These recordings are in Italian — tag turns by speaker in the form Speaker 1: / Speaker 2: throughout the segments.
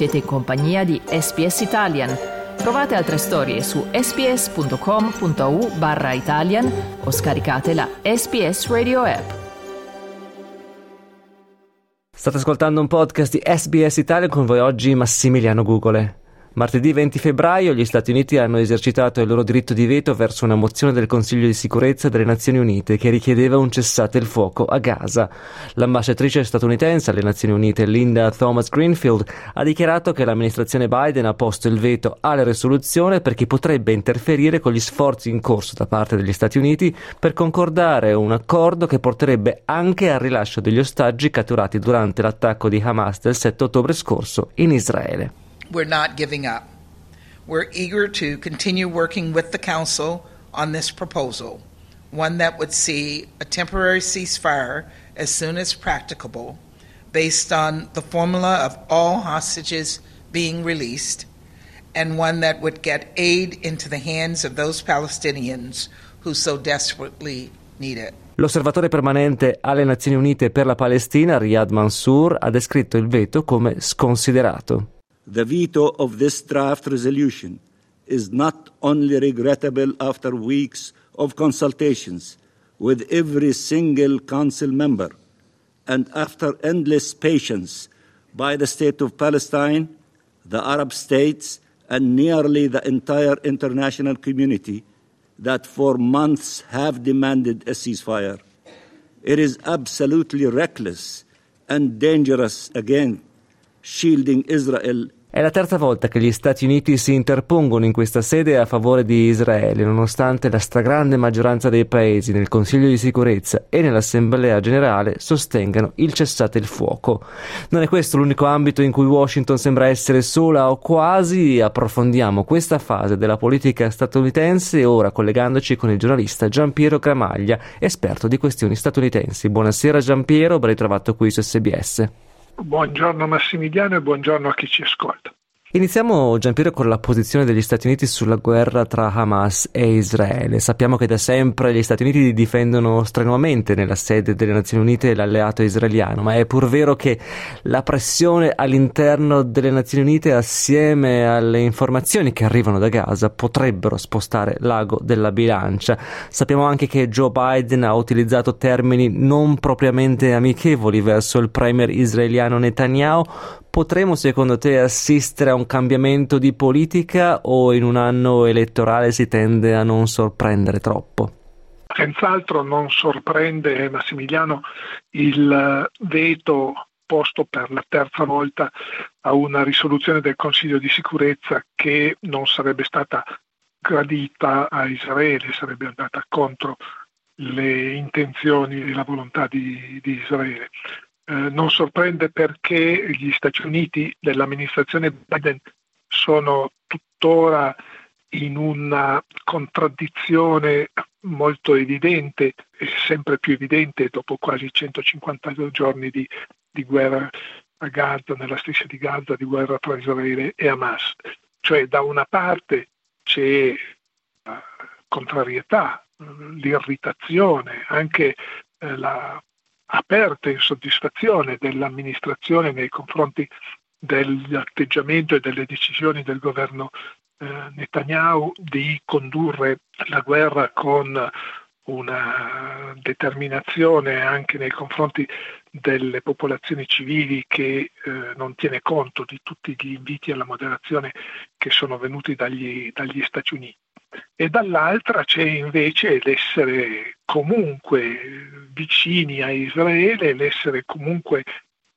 Speaker 1: Siete in compagnia di SPS Italian. Trovate altre storie su sps.com.au barra Italian o scaricate la SPS Radio app.
Speaker 2: State ascoltando un podcast di SBS Italia con voi oggi Massimiliano Gugole. Martedì 20 febbraio gli Stati Uniti hanno esercitato il loro diritto di veto verso una mozione del Consiglio di sicurezza delle Nazioni Unite che richiedeva un cessate il fuoco a Gaza. L'ambasciatrice statunitense alle Nazioni Unite Linda Thomas Greenfield ha dichiarato che l'amministrazione Biden ha posto il veto alla risoluzione perché potrebbe interferire con gli sforzi in corso da parte degli Stati Uniti per concordare un accordo che porterebbe anche al rilascio degli ostaggi catturati durante l'attacco di Hamas del 7 ottobre scorso in Israele.
Speaker 3: We're not giving up. We're eager to continue working with the Council on this proposal, one that would see a temporary ceasefire as soon as practicable, based on the formula of all hostages being released, and one that would get aid into the hands of those Palestinians who so desperately need it.
Speaker 2: L'osservatore permanente alle Nazioni Unite per la Palestina, Riyad Mansour, ha descritto il veto come sconsiderato.
Speaker 4: The veto of this draft resolution is not only regrettable after weeks of consultations with every single council member and after endless patience by the state of Palestine, the Arab states, and nearly the entire international community that for months have demanded a ceasefire. It is absolutely reckless and dangerous again, shielding Israel
Speaker 2: È la terza volta che gli Stati Uniti si interpongono in questa sede a favore di Israele, nonostante la stragrande maggioranza dei paesi nel Consiglio di sicurezza e nell'Assemblea generale sostengano il cessate il fuoco. Non è questo l'unico ambito in cui Washington sembra essere sola o quasi. Approfondiamo questa fase della politica statunitense ora collegandoci con il giornalista Giampiero Gramaglia, esperto di questioni statunitensi. Buonasera Giampiero, ben ritrovato qui su SBS.
Speaker 5: Buongiorno Massimiliano e buongiorno a chi ci ascolta.
Speaker 2: Iniziamo, Giampiero, con la posizione degli Stati Uniti sulla guerra tra Hamas e Israele. Sappiamo che da sempre gli Stati Uniti difendono strenuamente nella sede delle Nazioni Unite l'alleato israeliano, ma è pur vero che la pressione all'interno delle Nazioni Unite assieme alle informazioni che arrivano da Gaza potrebbero spostare l'ago della bilancia. Sappiamo anche che Joe Biden ha utilizzato termini non propriamente amichevoli verso il premier israeliano Netanyahu Potremo secondo te assistere a un cambiamento di politica o in un anno elettorale si tende a non sorprendere troppo?
Speaker 5: Senz'altro non sorprende Massimiliano il veto posto per la terza volta a una risoluzione del Consiglio di sicurezza che non sarebbe stata gradita a Israele, sarebbe andata contro le intenzioni e la volontà di, di Israele. Eh, non sorprende perché gli Stati Uniti dell'amministrazione Biden sono tuttora in una contraddizione molto evidente sempre più evidente dopo quasi 150 giorni di, di guerra a Gaza, nella striscia di Gaza, di guerra tra Israele e Hamas. Cioè da una parte c'è la contrarietà, l'irritazione, anche eh, la aperta insoddisfazione dell'amministrazione nei confronti dell'atteggiamento e delle decisioni del governo eh, Netanyahu di condurre la guerra con una determinazione anche nei confronti delle popolazioni civili che eh, non tiene conto di tutti gli inviti alla moderazione che sono venuti dagli, dagli Stati Uniti e dall'altra c'è invece l'essere comunque vicini a Israele, l'essere comunque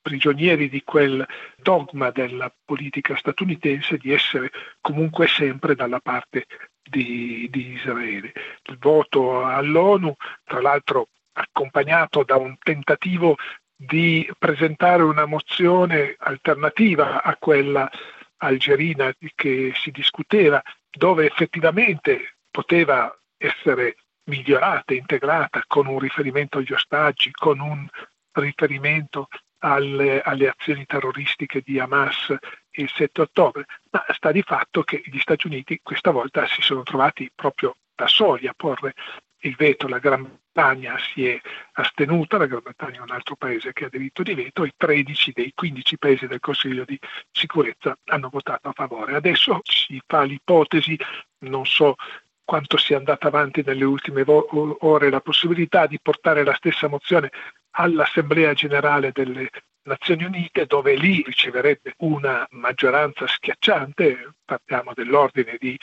Speaker 5: prigionieri di quel dogma della politica statunitense di essere comunque sempre dalla parte di, di Israele. Il voto all'ONU, tra l'altro accompagnato da un tentativo di presentare una mozione alternativa a quella algerina che si discuteva dove effettivamente poteva essere migliorata, integrata con un riferimento agli ostaggi, con un riferimento alle, alle, azioni terroristiche di Hamas il 7 ottobre, ma sta di fatto che gli Stati Uniti questa volta si sono trovati proprio da soli a porre il veto, la Gran Bretagna si è astenuta, la Gran Bretagna è un altro paese che ha diritto di veto e 13 dei 15 paesi del Consiglio di sicurezza hanno votato a favore. Adesso si fa l'ipotesi, non so quanto sia andata avanti nelle ultime ore la possibilità di portare la stessa mozione all'Assemblea generale delle Nazioni Unite, dove lì riceverebbe una maggioranza schiacciante, parliamo dell'ordine di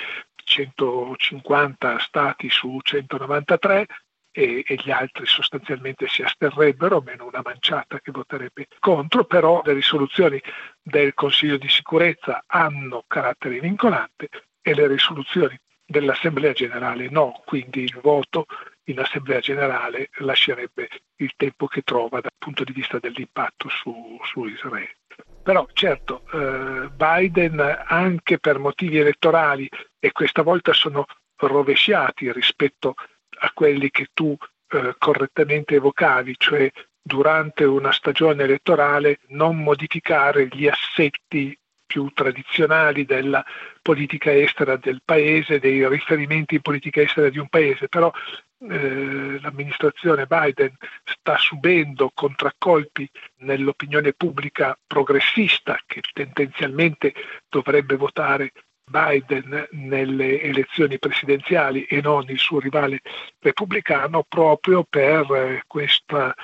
Speaker 5: 150 stati su 193, e, e, gli altri sostanzialmente si asterrebbero, meno una manciata che voterebbe contro, però le risoluzioni del Consiglio di sicurezza hanno carattere vincolante e le risoluzioni dell'Assemblea generale no, quindi il voto in Assemblea generale lascerebbe il tempo che trova dal punto di vista dell'impatto su, su Israele. Però certo eh, Biden anche per motivi elettorali e questa volta sono rovesciati rispetto a quelli che tu eh, correttamente evocavi, cioè durante una stagione elettorale non modificare gli assetti più tradizionali della politica estera del paese, dei riferimenti in politica estera di un paese, però eh, l'amministrazione Biden sta subendo contraccolpi nell'opinione pubblica progressista che tendenzialmente dovrebbe votare Biden nelle elezioni presidenziali e non il suo rivale repubblicano proprio per eh, questa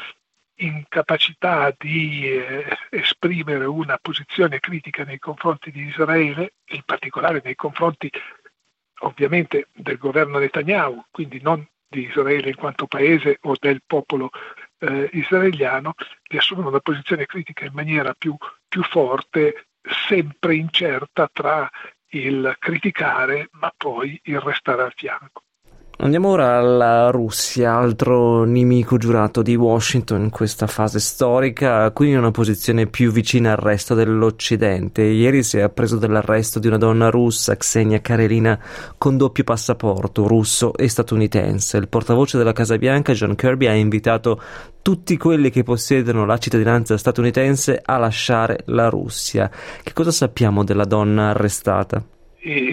Speaker 5: incapacità di eh, esprimere una posizione critica nei confronti di Israele, in particolare nei confronti ovviamente del governo Netanyahu, quindi non di Israele in quanto paese o del popolo eh, israeliano, di assumere una posizione critica in maniera più, più forte, sempre incerta tra il criticare ma poi il restare al fianco.
Speaker 2: Andiamo ora alla Russia, altro nemico giurato di Washington in questa fase storica, qui in una posizione più vicina al resto dell'Occidente. Ieri si è appreso dell'arresto di una donna russa, Xenia Karelina, con doppio passaporto, russo e statunitense. Il portavoce della Casa Bianca, John Kirby, ha invitato tutti quelli che possiedono la cittadinanza statunitense a lasciare la Russia. Che cosa sappiamo della donna arrestata?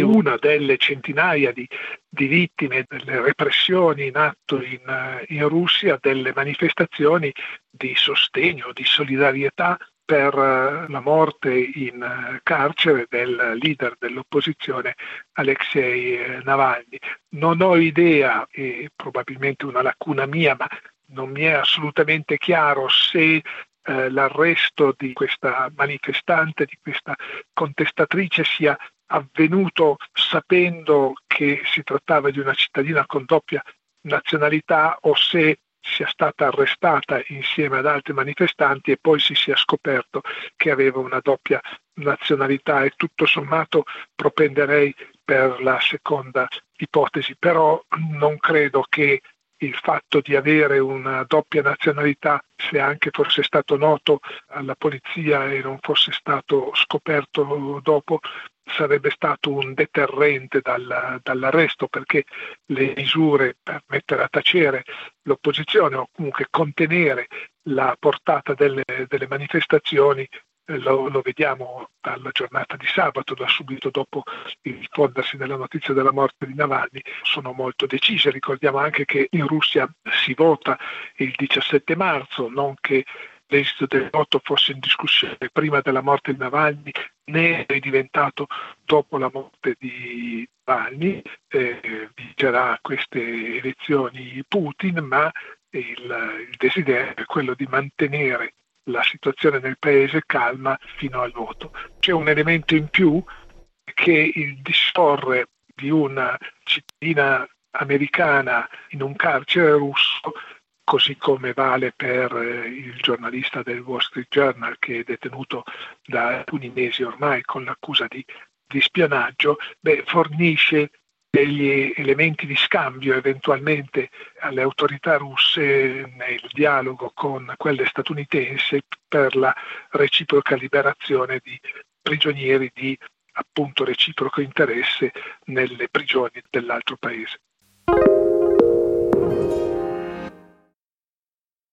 Speaker 5: Una delle centinaia di, di, vittime delle repressioni in atto in, in, Russia, delle manifestazioni di sostegno, di solidarietà per eh, la morte in eh, carcere del leader dell'opposizione Alexei eh, Navalny. Non ho idea, è probabilmente una lacuna mia, ma non mi è assolutamente chiaro se eh, l'arresto di questa manifestante, di questa contestatrice sia avvenuto sapendo che si trattava di una cittadina con doppia nazionalità o se sia stata arrestata insieme ad altri manifestanti e poi si sia scoperto che aveva una doppia nazionalità. E tutto sommato propenderei per la seconda ipotesi, però non credo che il fatto di avere una doppia nazionalità, se anche fosse stato noto alla polizia e non fosse stato scoperto dopo, sarebbe stato un deterrente dal, dall'arresto perché le misure per mettere a tacere l'opposizione o comunque contenere la portata delle, delle manifestazioni lo, lo, vediamo dalla giornata di sabato, da subito dopo il diffondersi della notizia della morte di Navalny, sono molto decise. Ricordiamo anche che in Russia si vota il 17 marzo, non che l'esito del voto fosse in discussione prima della morte di Navalny né è diventato dopo la morte di Navalny, eh, vincerà queste elezioni Putin, ma il, il desiderio è quello di mantenere la situazione nel paese calma fino al voto. C'è un elemento in più che il disporre di una cittadina americana in un carcere russo, così come vale per eh, il giornalista del Wall Street Journal che è detenuto da alcuni mesi ormai con l'accusa di, di spionaggio, beh, fornisce degli elementi di scambio eventualmente alle autorità russe nel dialogo con quelle statunitensi per la reciproca liberazione di prigionieri di appunto reciproco interesse nelle prigioni dell'altro paese.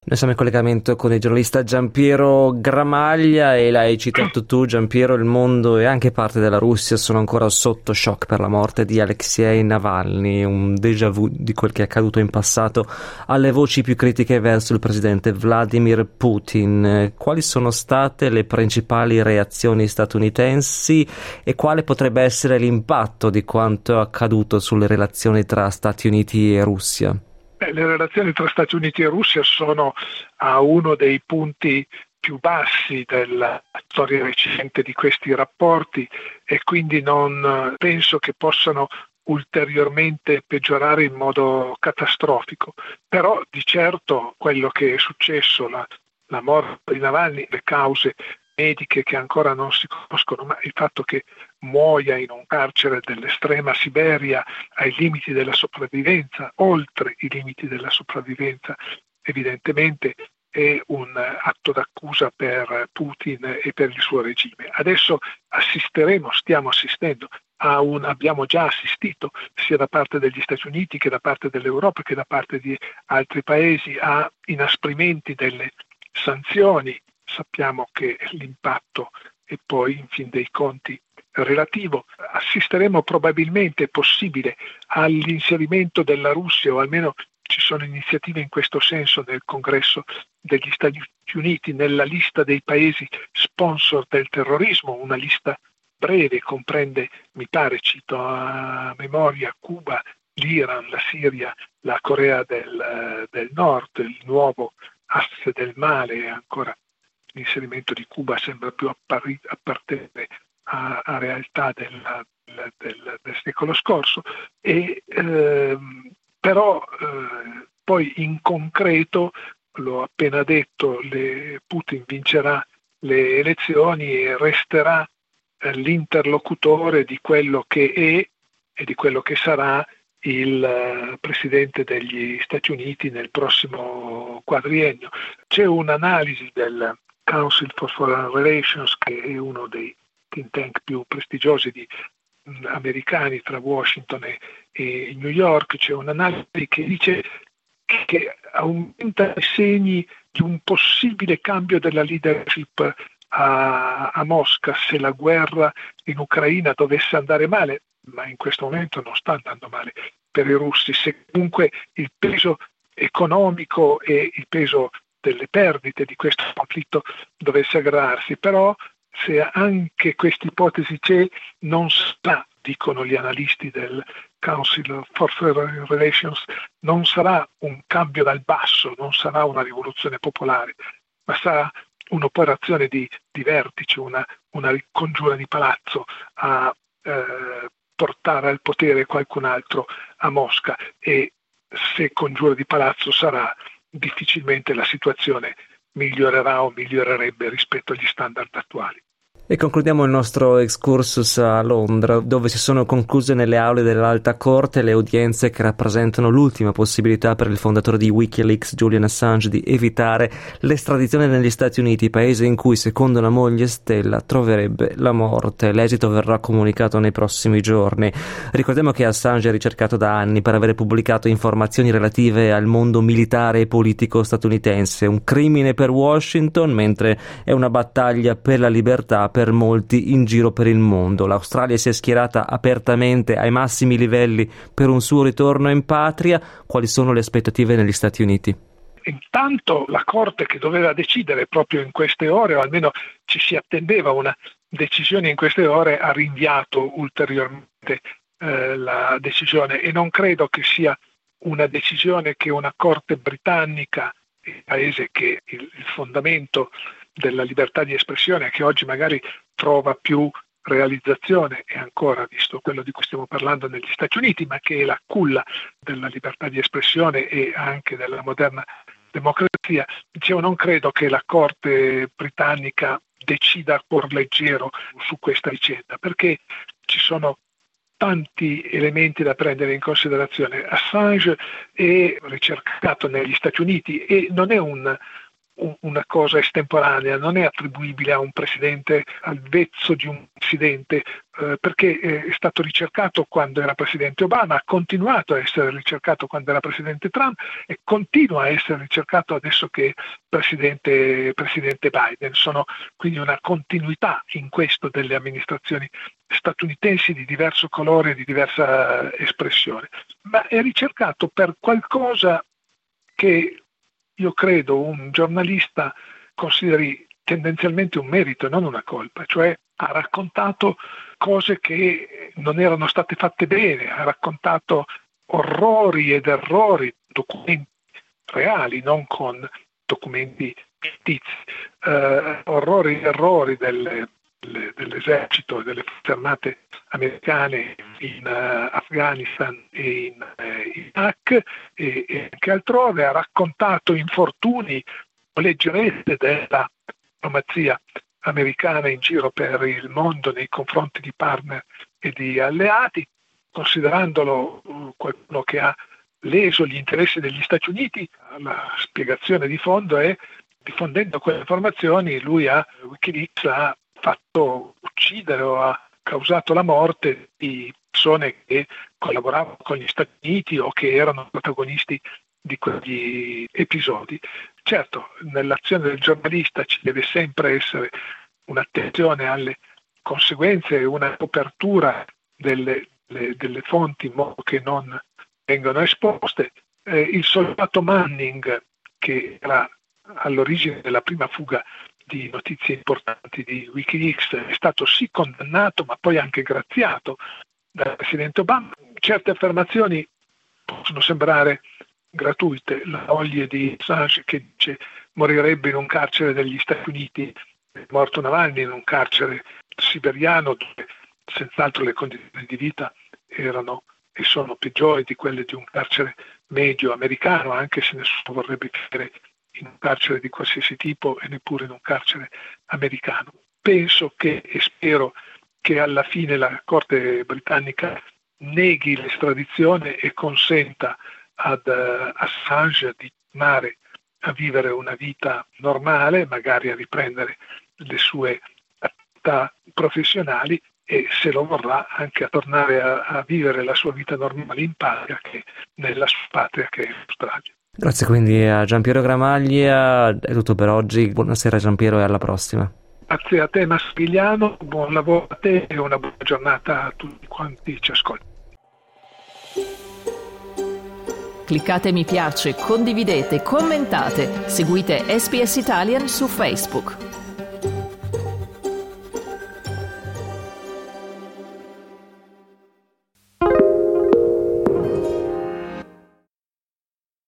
Speaker 2: Noi siamo in collegamento con il giornalista Giampiero Gramaglia e l'hai citato tu Giampiero, il mondo e anche parte della Russia sono ancora sotto shock per la morte di Alexei Navalny, un déjà vu di quel che è accaduto in passato alle voci più critiche verso il presidente Vladimir Putin. Quali sono state le principali reazioni statunitensi e quale potrebbe essere l'impatto di quanto accaduto sulle relazioni tra Stati Uniti e Russia?
Speaker 5: Beh, le relazioni tra Stati Uniti e Russia sono a uno dei punti più bassi della storia recente di questi rapporti e quindi non penso che possano ulteriormente peggiorare in modo catastrofico. Però di certo quello che è successo, la, la morte di Navalny, le cause mediche che ancora non si conoscono, ma il fatto che muoia in un carcere dell'estrema Siberia ai limiti della sopravvivenza, oltre i limiti della sopravvivenza, evidentemente è un atto d'accusa per Putin e per il suo regime. Adesso assisteremo, stiamo assistendo un, abbiamo già assistito sia da parte degli Stati Uniti che da parte dell'Europa che da parte di altri paesi a inasprimenti delle sanzioni sappiamo che l'impatto è poi in fin dei conti relativo. Assisteremo probabilmente, è possibile, all'inserimento della Russia o almeno ci sono iniziative in questo senso nel congresso degli Stati Uniti nella lista dei paesi sponsor del terrorismo, una lista breve, comprende, mi pare, cito a memoria, Cuba, l'Iran, la Siria, la Corea del, del Nord, il nuovo asse del male ancora l'inserimento di Cuba sembra più appari- appartenere a, a realtà della, del, del, del, secolo scorso, e, ehm, però eh, poi in concreto, l'ho appena detto, le, Putin vincerà le elezioni e resterà eh, l'interlocutore di quello che è e di quello che sarà il uh, presidente degli Stati Uniti nel prossimo quadriennio. C'è un'analisi del, Council for Foreign Relations, che è uno dei think tank più prestigiosi di, mh, americani tra Washington e, e, New York, c'è un'analisi che dice che aumenta i segni di un possibile cambio della leadership a, a Mosca se la guerra in Ucraina dovesse andare male, ma in questo momento non sta andando male per i russi, se comunque il peso economico e il peso delle perdite di questo conflitto dovesse aggravarsi, però se anche questa ipotesi c'è, non sarà, dicono gli analisti del Council for Foreign Relations, non sarà un cambio dal basso, non sarà una rivoluzione popolare, ma sarà un'operazione di, di vertice, una, una ricongiura di palazzo a eh, portare al potere qualcun altro a Mosca. E se congiura di palazzo sarà difficilmente la situazione migliorerà o migliorerebbe rispetto agli standard attuali.
Speaker 2: E concludiamo il nostro excursus a Londra, dove si sono concluse nelle aule dell'Alta Corte le udienze che rappresentano l'ultima possibilità per il fondatore di Wikileaks, Julian Assange, di evitare l'estradizione negli Stati Uniti, paese in cui, secondo la moglie Stella, troverebbe la morte. L'esito verrà comunicato nei prossimi giorni. Ricordiamo che Assange è ricercato da anni per aver pubblicato informazioni relative al mondo militare e politico statunitense, un crimine per Washington, mentre è una battaglia per la libertà per molti in giro per il mondo. L'Australia si è schierata apertamente ai massimi livelli per un suo ritorno in patria. Quali sono le aspettative negli Stati Uniti?
Speaker 5: Intanto la Corte che doveva decidere proprio in queste ore, o almeno ci si attendeva una decisione in queste ore, ha rinviato ulteriormente eh, la decisione e non credo che sia una decisione che una Corte britannica, il paese che il, il fondamento della libertà di espressione che oggi magari trova più realizzazione e ancora visto quello di cui stiamo parlando negli Stati Uniti, ma che è la culla della libertà di espressione e anche della moderna democrazia. Dicevo, non credo che la Corte britannica decida cuor leggero su questa vicenda, perché ci sono tanti elementi da prendere in considerazione. Assange è ricercato negli Stati Uniti e non è un una cosa estemporanea, non è attribuibile a un presidente, al vezzo di un presidente, eh, perché è stato ricercato quando era presidente Obama, ha continuato a essere ricercato quando era presidente Trump e continua a essere ricercato adesso che è presidente, presidente Biden. Sono quindi una continuità in questo delle amministrazioni statunitensi di diverso colore di diversa espressione, ma è ricercato per qualcosa che io credo un giornalista consideri tendenzialmente un merito e non una colpa, cioè ha raccontato cose che non erano state fatte bene, ha raccontato orrori ed errori, documenti reali, non con documenti fittizi, eh, orrori ed errori delle, dell'esercito e delle forze armate americane in uh, Afghanistan e in uh, Iraq e, e, anche altrove, ha raccontato infortuni leggerezze della diplomazia americana in giro per il mondo nei confronti di partner e di alleati, considerandolo uh, qualcuno che ha leso gli interessi degli Stati Uniti, la spiegazione di fondo è diffondendo quelle informazioni lui ha, Wikileaks ha fatto uccidere o ha causato la morte di persone che collaboravano con gli Stati Uniti o che erano protagonisti di quegli episodi. Certo, nell'azione del giornalista ci deve sempre essere un'attenzione alle conseguenze una copertura delle, delle, delle, fonti in modo che non vengano esposte. Eh, il soldato Manning, che era all'origine della prima fuga di notizie importanti di Wikileaks è stato sì condannato ma poi anche graziato dal Presidente Obama. Certe affermazioni possono sembrare gratuite. La moglie di Assange che dice morirebbe in un carcere degli Stati Uniti, è morto Navalny in un carcere siberiano dove senz'altro le condizioni di vita erano e sono peggiori di quelle di un carcere medio americano, anche se nessuno vorrebbe vivere in un carcere di qualsiasi tipo e neppure in un carcere americano. Penso che e spero che alla fine la Corte britannica neghi l'estradizione e consenta ad uh, Assange di tornare a vivere una vita normale, magari a riprendere le sue attività professionali e se lo vorrà anche a tornare a, a vivere la sua vita normale in patria che nella sua patria che è l'Australia.
Speaker 2: Grazie quindi a Giampiero Gramaglia, è tutto per oggi. Buonasera Giampiero e alla prossima.
Speaker 5: Grazie a te Massimiliano, buon lavoro a te e una buona giornata a tutti quanti ci ascoltano.
Speaker 1: Cliccate mi piace, condividete, commentate, seguite SPS Italian su Facebook.